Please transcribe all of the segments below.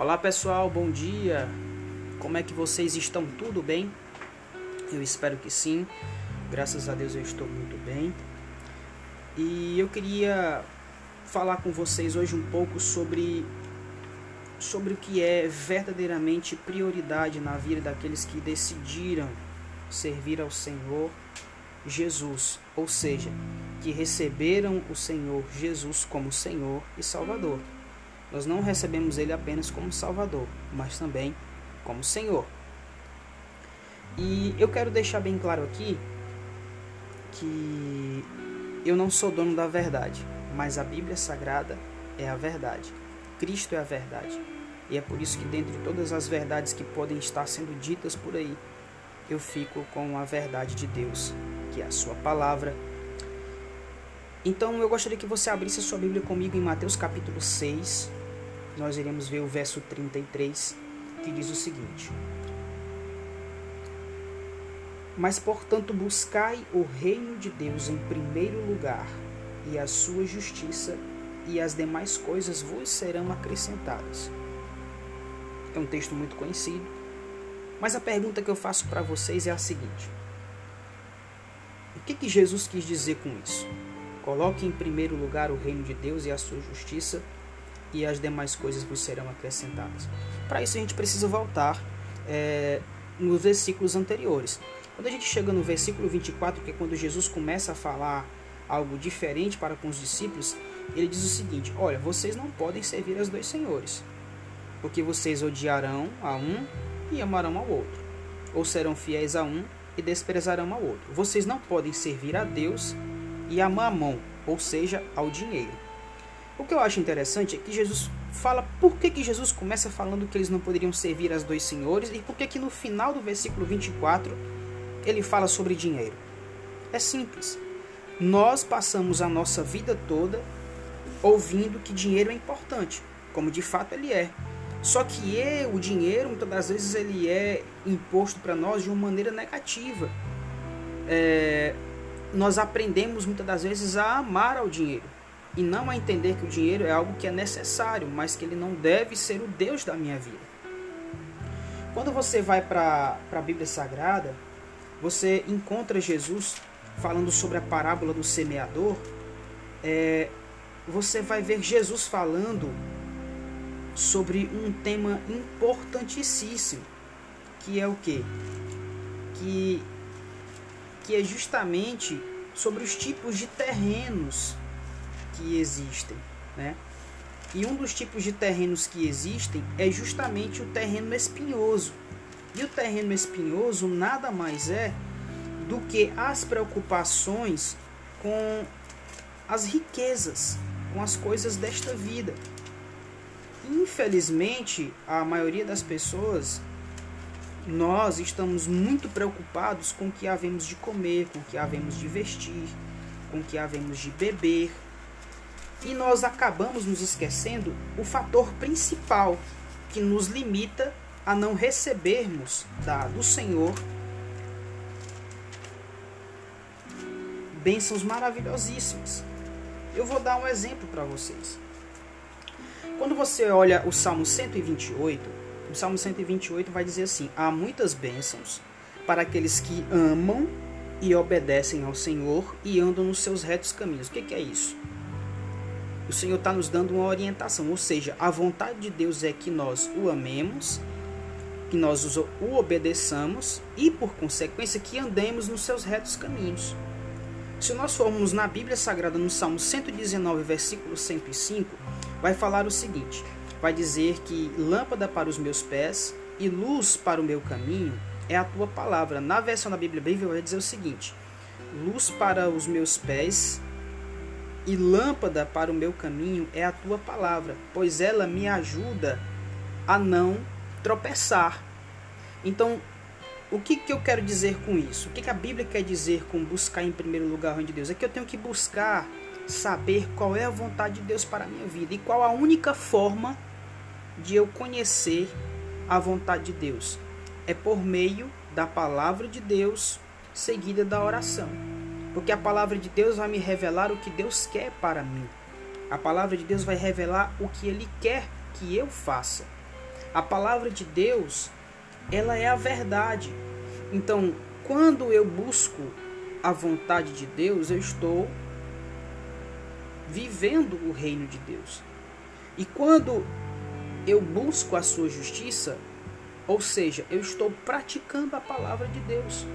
Olá pessoal, bom dia. Como é que vocês estão? Tudo bem? Eu espero que sim. Graças a Deus eu estou muito bem. E eu queria falar com vocês hoje um pouco sobre sobre o que é verdadeiramente prioridade na vida daqueles que decidiram servir ao Senhor Jesus, ou seja, que receberam o Senhor Jesus como Senhor e Salvador. Nós não recebemos ele apenas como Salvador, mas também como Senhor. E eu quero deixar bem claro aqui que eu não sou dono da verdade, mas a Bíblia Sagrada é a verdade. Cristo é a verdade. E é por isso que, dentre todas as verdades que podem estar sendo ditas por aí, eu fico com a verdade de Deus, que é a Sua palavra. Então eu gostaria que você abrisse a sua Bíblia comigo em Mateus capítulo 6, nós iremos ver o verso 33, que diz o seguinte: Mas portanto, buscai o reino de Deus em primeiro lugar, e a sua justiça, e as demais coisas vos serão acrescentadas. É um texto muito conhecido, mas a pergunta que eu faço para vocês é a seguinte: O que, que Jesus quis dizer com isso? Coloque em primeiro lugar o reino de Deus e a sua justiça, e as demais coisas vos serão acrescentadas. Para isso a gente precisa voltar é, nos versículos anteriores. Quando a gente chega no versículo 24, que é quando Jesus começa a falar algo diferente para com os discípulos, ele diz o seguinte: Olha, vocês não podem servir aos dois senhores, porque vocês odiarão a um e amarão ao outro, ou serão fiéis a um e desprezarão ao outro. Vocês não podem servir a Deus e a mamão, ou seja, ao dinheiro. O que eu acho interessante é que Jesus fala por que, que Jesus começa falando que eles não poderiam servir as dois senhores e por que, que no final do versículo 24 ele fala sobre dinheiro. É simples. Nós passamos a nossa vida toda ouvindo que dinheiro é importante, como de fato ele é. Só que o dinheiro, muitas das vezes, ele é imposto para nós de uma maneira negativa. É, nós aprendemos muitas das vezes a amar ao dinheiro e não a entender que o dinheiro é algo que é necessário, mas que ele não deve ser o Deus da minha vida. Quando você vai para a Bíblia Sagrada, você encontra Jesus falando sobre a parábola do semeador. É, você vai ver Jesus falando sobre um tema importantíssimo, que é o que? Que, que é justamente sobre os tipos de terrenos que existem, né? E um dos tipos de terrenos que existem é justamente o terreno espinhoso. E o terreno espinhoso nada mais é do que as preocupações com as riquezas, com as coisas desta vida. Infelizmente, a maioria das pessoas nós estamos muito preocupados com o que havemos de comer, com o que havemos de vestir, com o que havemos de beber, e nós acabamos nos esquecendo o fator principal que nos limita a não recebermos da, do Senhor bênçãos maravilhosíssimas. Eu vou dar um exemplo para vocês. Quando você olha o Salmo 128, o Salmo 128 vai dizer assim: há muitas bênçãos para aqueles que amam e obedecem ao Senhor e andam nos seus retos caminhos. O que, que é isso? O Senhor está nos dando uma orientação, ou seja, a vontade de Deus é que nós o amemos, que nós o obedeçamos e, por consequência, que andemos nos seus retos caminhos. Se nós formos na Bíblia Sagrada, no Salmo 119, versículo 105, vai falar o seguinte: vai dizer que lâmpada para os meus pés e luz para o meu caminho é a tua palavra. Na versão da Bíblia Bíblia vai dizer o seguinte: luz para os meus pés e lâmpada para o meu caminho é a tua palavra, pois ela me ajuda a não tropeçar. Então, o que, que eu quero dizer com isso? O que, que a Bíblia quer dizer com buscar em primeiro lugar o reino de Deus? É que eu tenho que buscar saber qual é a vontade de Deus para a minha vida e qual a única forma de eu conhecer a vontade de Deus. É por meio da palavra de Deus seguida da oração. Porque a palavra de Deus vai me revelar o que Deus quer para mim. A palavra de Deus vai revelar o que Ele quer que eu faça. A palavra de Deus, ela é a verdade. Então, quando eu busco a vontade de Deus, eu estou vivendo o reino de Deus. E quando eu busco a sua justiça, ou seja, eu estou praticando a palavra de Deus.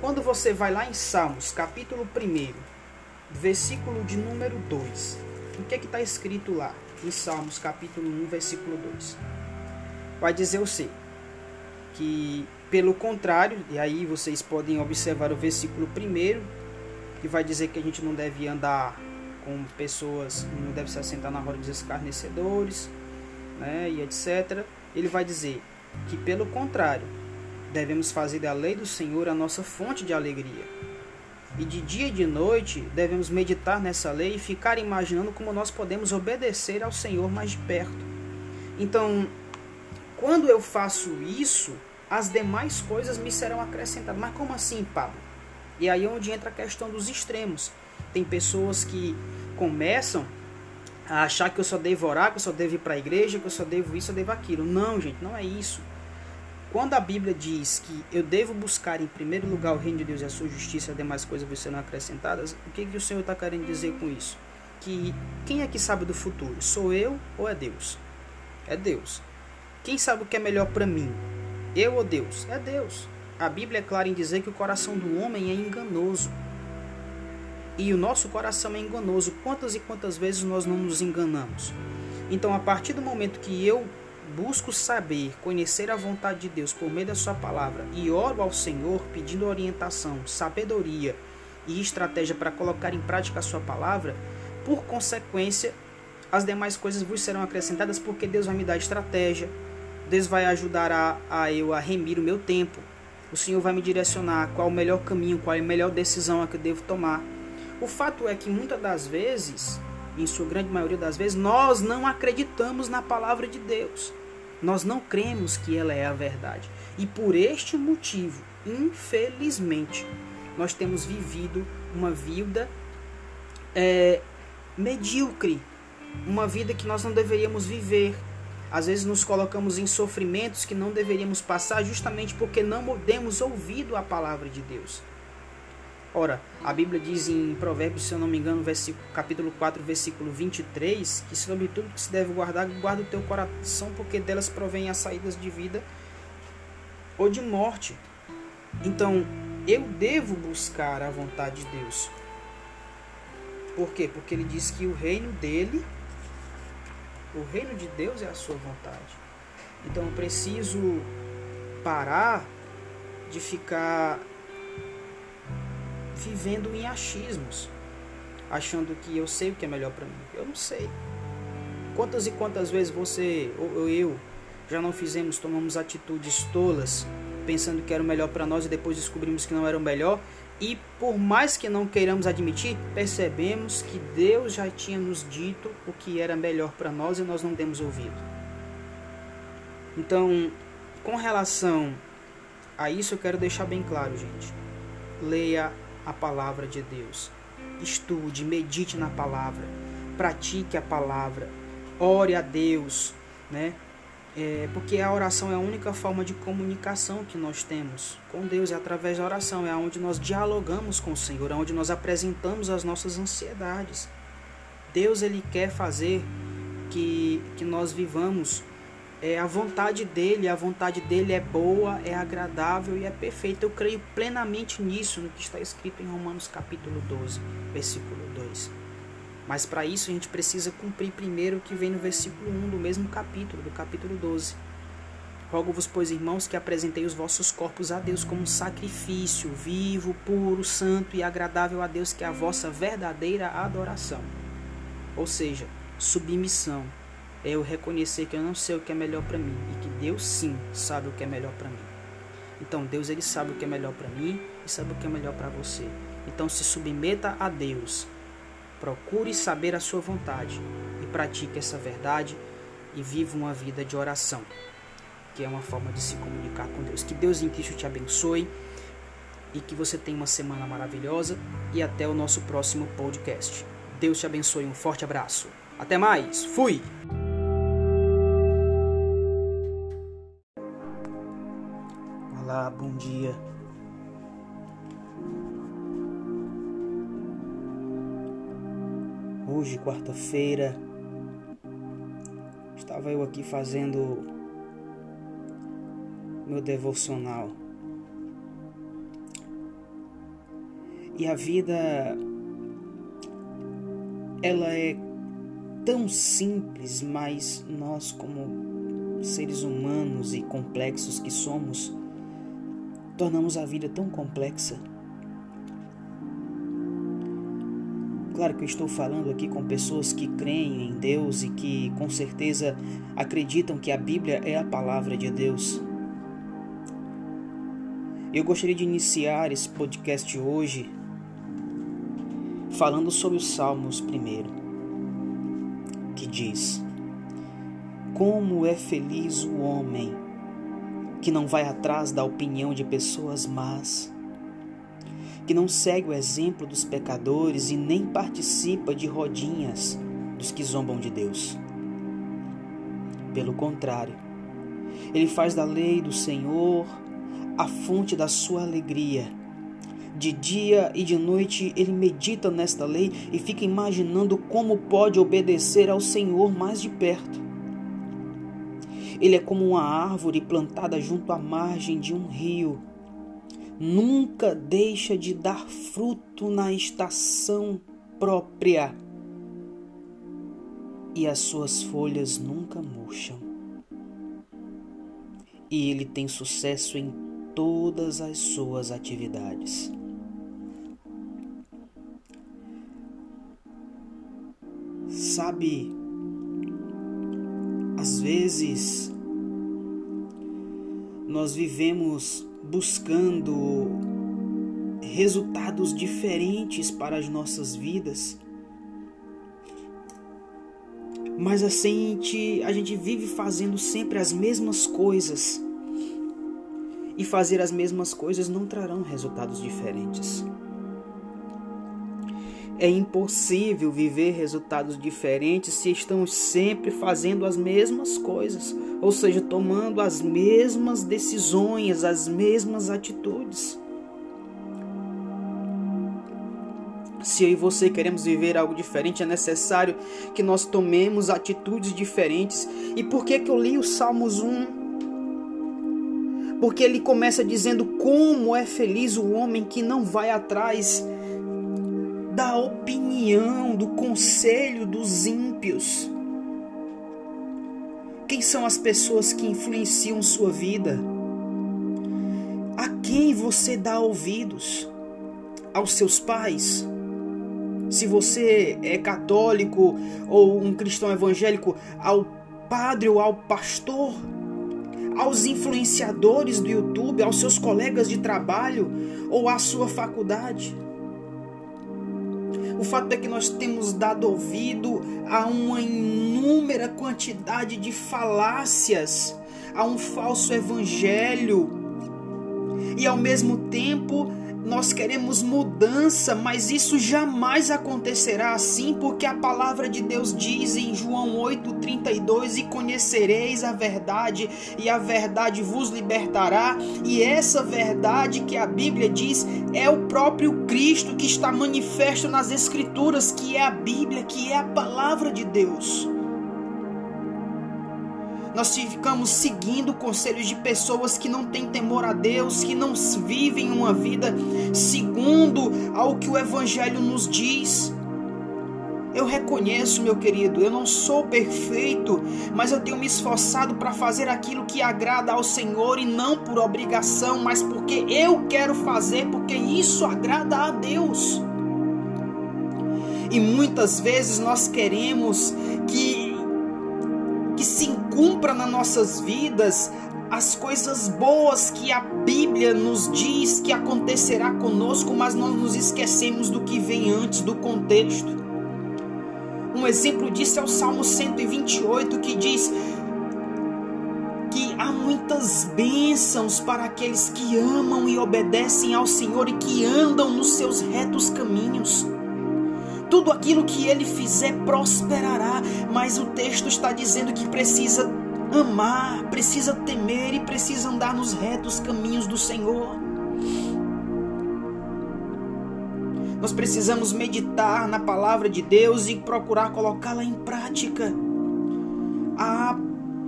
Quando você vai lá em Salmos, capítulo 1, versículo de número 2, o que é que está escrito lá? Em Salmos, capítulo 1, versículo 2. Vai dizer o assim, que, pelo contrário, e aí vocês podem observar o versículo 1, que vai dizer que a gente não deve andar com pessoas, não deve se assentar na roda dos escarnecedores, né, e etc. Ele vai dizer que, pelo contrário, devemos fazer da lei do Senhor a nossa fonte de alegria. E de dia e de noite devemos meditar nessa lei e ficar imaginando como nós podemos obedecer ao Senhor mais de perto. Então, quando eu faço isso, as demais coisas me serão acrescentadas. Mas como assim, Pablo? E aí é onde entra a questão dos extremos. Tem pessoas que começam a achar que eu só devo orar, que eu só devo ir para a igreja, que eu só devo isso, eu devo aquilo. Não, gente, não é isso. Quando a Bíblia diz que eu devo buscar em primeiro lugar o reino de Deus e a sua justiça as demais coisas vão serão acrescentadas, o que, que o Senhor está querendo dizer com isso? Que quem é que sabe do futuro? Sou eu ou é Deus? É Deus. Quem sabe o que é melhor para mim? Eu ou Deus? É Deus. A Bíblia é clara em dizer que o coração do homem é enganoso. E o nosso coração é enganoso. Quantas e quantas vezes nós não nos enganamos? Então, a partir do momento que eu busco saber, conhecer a vontade de Deus por meio da Sua palavra e oro ao Senhor pedindo orientação, sabedoria e estratégia para colocar em prática a Sua palavra, por consequência, as demais coisas vos serão acrescentadas porque Deus vai me dar estratégia, Deus vai ajudar a, a eu a remir o meu tempo, o Senhor vai me direcionar qual o melhor caminho, qual é a melhor decisão a que eu devo tomar. O fato é que muitas das vezes, em sua grande maioria das vezes, nós não acreditamos na palavra de Deus. Nós não cremos que ela é a verdade. E por este motivo, infelizmente, nós temos vivido uma vida é, medíocre, uma vida que nós não deveríamos viver. Às vezes nos colocamos em sofrimentos que não deveríamos passar justamente porque não demos ouvido à palavra de Deus. Ora, a Bíblia diz em Provérbios, se eu não me engano, versículo, capítulo 4, versículo 23, que sobre tudo que se deve guardar, guarda o teu coração, porque delas provém as saídas de vida ou de morte. Então, eu devo buscar a vontade de Deus. Por quê? Porque ele diz que o reino dele, o reino de Deus é a sua vontade. Então, eu preciso parar de ficar vivendo em achismos, achando que eu sei o que é melhor para mim. Eu não sei. Quantas e quantas vezes você ou eu já não fizemos, tomamos atitudes tolas, pensando que era o melhor para nós e depois descobrimos que não era o melhor, e por mais que não queiramos admitir, percebemos que Deus já tinha nos dito o que era melhor para nós e nós não demos ouvido. Então, com relação a isso, eu quero deixar bem claro, gente. Leia a palavra de Deus. Estude, medite na palavra, pratique a palavra, ore a Deus, né? É, porque a oração é a única forma de comunicação que nós temos com Deus, é através da oração, é onde nós dialogamos com o Senhor, é onde nós apresentamos as nossas ansiedades. Deus ele quer fazer que, que nós vivamos é a vontade dele, a vontade dele é boa, é agradável e é perfeita. Eu creio plenamente nisso, no que está escrito em Romanos capítulo 12, versículo 2. Mas para isso a gente precisa cumprir primeiro o que vem no versículo 1 do mesmo capítulo, do capítulo 12. Rogo-vos, pois, irmãos, que apresentei os vossos corpos a Deus como um sacrifício vivo, puro, santo e agradável a Deus, que é a vossa verdadeira adoração. Ou seja, submissão, é eu reconhecer que eu não sei o que é melhor para mim e que Deus sim sabe o que é melhor para mim. Então Deus ele sabe o que é melhor para mim e sabe o que é melhor para você. Então se submeta a Deus. Procure saber a sua vontade e pratique essa verdade e viva uma vida de oração, que é uma forma de se comunicar com Deus. Que Deus em Cristo te abençoe e que você tenha uma semana maravilhosa e até o nosso próximo podcast. Deus te abençoe, um forte abraço. Até mais. Fui. Bom dia. Hoje, quarta-feira, estava eu aqui fazendo meu devocional. E a vida ela é tão simples, mas nós como seres humanos e complexos que somos, tornamos a vida tão complexa. Claro que eu estou falando aqui com pessoas que creem em Deus e que com certeza acreditam que a Bíblia é a palavra de Deus. Eu gostaria de iniciar esse podcast hoje falando sobre os Salmos primeiro, que diz: Como é feliz o homem que não vai atrás da opinião de pessoas más, que não segue o exemplo dos pecadores e nem participa de rodinhas dos que zombam de Deus. Pelo contrário, ele faz da lei do Senhor a fonte da sua alegria. De dia e de noite ele medita nesta lei e fica imaginando como pode obedecer ao Senhor mais de perto. Ele é como uma árvore plantada junto à margem de um rio. Nunca deixa de dar fruto na estação própria. E as suas folhas nunca murcham. E ele tem sucesso em todas as suas atividades. Sabe, às vezes nós vivemos buscando resultados diferentes para as nossas vidas. Mas assim a gente, a gente vive fazendo sempre as mesmas coisas e fazer as mesmas coisas não trarão resultados diferentes. É impossível viver resultados diferentes se estamos sempre fazendo as mesmas coisas, ou seja, tomando as mesmas decisões, as mesmas atitudes. Se eu e você queremos viver algo diferente, é necessário que nós tomemos atitudes diferentes. E por que, que eu li o Salmos 1 porque ele começa dizendo como é feliz o homem que não vai atrás opinião, do conselho dos ímpios. Quem são as pessoas que influenciam sua vida? A quem você dá ouvidos? Aos seus pais? Se você é católico ou um cristão evangélico, ao padre ou ao pastor? aos influenciadores do YouTube, aos seus colegas de trabalho ou à sua faculdade. O fato é que nós temos dado ouvido a uma inúmera quantidade de falácias, a um falso evangelho, e ao mesmo tempo nós queremos mudança, mas isso jamais acontecerá assim, porque a palavra de Deus diz em João 8:32 e conhecereis a verdade, e a verdade vos libertará, e essa verdade que a Bíblia diz é o próprio Cristo que está manifesto nas escrituras, que é a Bíblia, que é a palavra de Deus. Nós ficamos seguindo conselhos de pessoas que não têm temor a Deus, que não vivem uma vida segundo ao que o Evangelho nos diz. Eu reconheço, meu querido, eu não sou perfeito, mas eu tenho me esforçado para fazer aquilo que agrada ao Senhor e não por obrigação, mas porque eu quero fazer, porque isso agrada a Deus. E muitas vezes nós queremos que que se cumpra nas nossas vidas as coisas boas que a Bíblia nos diz que acontecerá conosco, mas nós nos esquecemos do que vem antes do contexto. Um exemplo disso é o Salmo 128 que diz que há muitas bênçãos para aqueles que amam e obedecem ao Senhor e que andam nos seus retos caminhos tudo aquilo que ele fizer prosperará, mas o texto está dizendo que precisa amar, precisa temer e precisa andar nos retos caminhos do Senhor. Nós precisamos meditar na palavra de Deus e procurar colocá-la em prática. A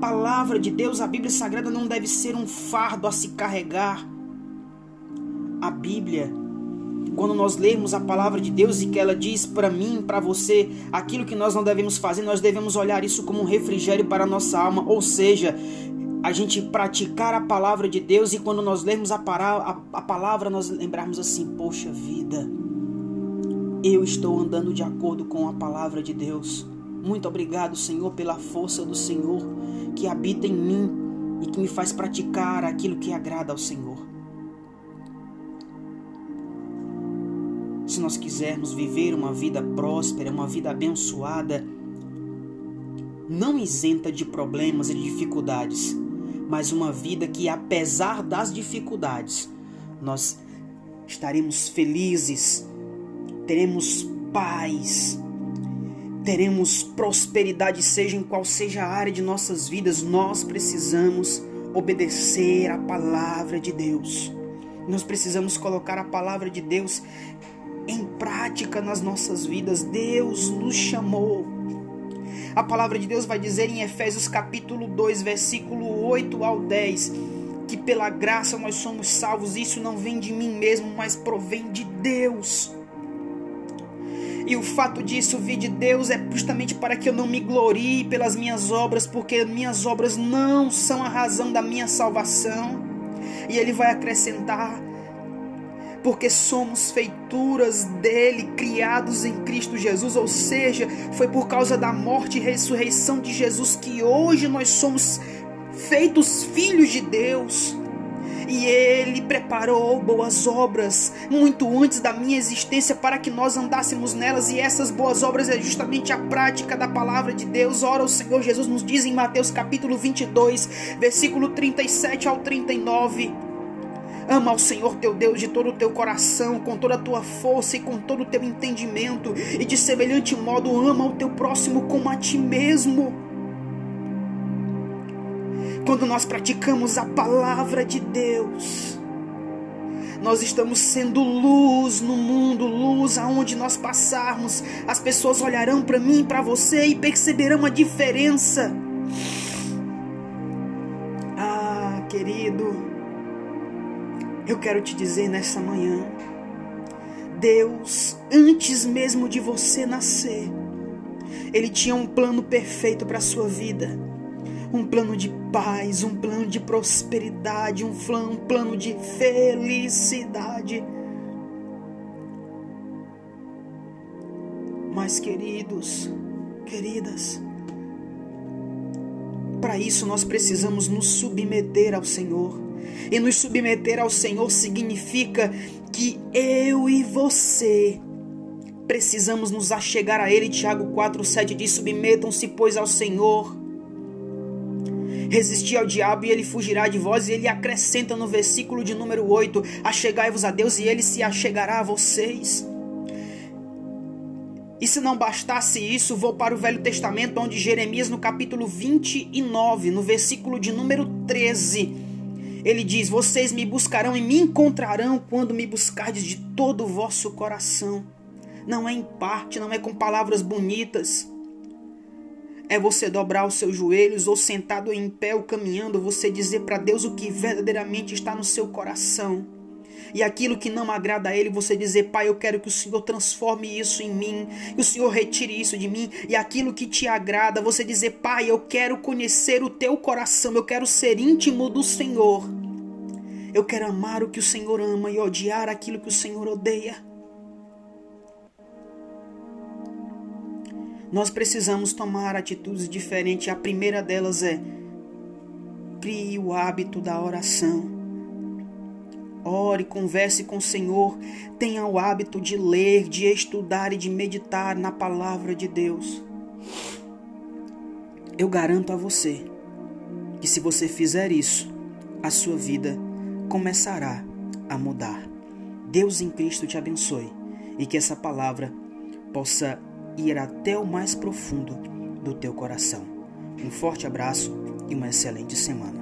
palavra de Deus, a Bíblia Sagrada, não deve ser um fardo a se carregar. A Bíblia quando nós lermos a palavra de Deus e que ela diz para mim, para você, aquilo que nós não devemos fazer, nós devemos olhar isso como um refrigério para a nossa alma, ou seja, a gente praticar a palavra de Deus e quando nós lermos a, a, a palavra, nós lembrarmos assim: poxa vida, eu estou andando de acordo com a palavra de Deus. Muito obrigado, Senhor, pela força do Senhor que habita em mim e que me faz praticar aquilo que agrada ao Senhor. Se nós quisermos viver uma vida próspera, uma vida abençoada, não isenta de problemas e de dificuldades, mas uma vida que, apesar das dificuldades, nós estaremos felizes, teremos paz, teremos prosperidade, seja em qual seja a área de nossas vidas, nós precisamos obedecer a palavra de Deus. Nós precisamos colocar a palavra de Deus em prática nas nossas vidas. Deus nos chamou. A palavra de Deus vai dizer em Efésios capítulo 2, versículo 8 ao 10, que pela graça nós somos salvos. Isso não vem de mim mesmo, mas provém de Deus. E o fato disso vir de Deus é justamente para que eu não me glorie pelas minhas obras, porque minhas obras não são a razão da minha salvação. E ele vai acrescentar porque somos feituras dele, criados em Cristo Jesus, ou seja, foi por causa da morte e ressurreição de Jesus que hoje nós somos feitos filhos de Deus. E Ele preparou boas obras muito antes da minha existência para que nós andássemos nelas, e essas boas obras é justamente a prática da palavra de Deus. Ora, o Senhor Jesus nos diz em Mateus capítulo 22, versículo 37 ao 39. Ama ao Senhor teu Deus de todo o teu coração, com toda a tua força e com todo o teu entendimento, e de semelhante modo ama o teu próximo como a ti mesmo. Quando nós praticamos a palavra de Deus, nós estamos sendo luz no mundo, luz aonde nós passarmos. As pessoas olharão para mim, para você e perceberão a diferença. Quero te dizer nessa manhã, Deus, antes mesmo de você nascer, Ele tinha um plano perfeito para a sua vida. Um plano de paz, um plano de prosperidade, um um plano de felicidade. Mas, queridos, queridas, para isso nós precisamos nos submeter ao Senhor. E nos submeter ao Senhor significa que eu e você precisamos nos achegar a Ele. Tiago 4,7 diz: Submetam-se, pois, ao Senhor. Resistir ao diabo e ele fugirá de vós. E ele acrescenta no versículo de número 8: Achegai-vos a Deus e ele se achegará a vocês. E se não bastasse isso, vou para o Velho Testamento, onde Jeremias, no capítulo 29, no versículo de número 13, ele diz: Vocês me buscarão e me encontrarão quando me buscardes de todo o vosso coração. Não é em parte, não é com palavras bonitas. É você dobrar os seus joelhos ou sentado em pé ou caminhando, você dizer para Deus o que verdadeiramente está no seu coração. E aquilo que não agrada a Ele, você dizer, Pai, eu quero que o Senhor transforme isso em mim, que o Senhor retire isso de mim. E aquilo que te agrada, você dizer, Pai, eu quero conhecer o teu coração, eu quero ser íntimo do Senhor. Eu quero amar o que o Senhor ama e odiar aquilo que o Senhor odeia. Nós precisamos tomar atitudes diferentes. A primeira delas é crie o hábito da oração. Ore, converse com o Senhor, tenha o hábito de ler, de estudar e de meditar na palavra de Deus. Eu garanto a você que se você fizer isso, a sua vida começará a mudar. Deus em Cristo te abençoe e que essa palavra possa ir até o mais profundo do teu coração. Um forte abraço e uma excelente semana.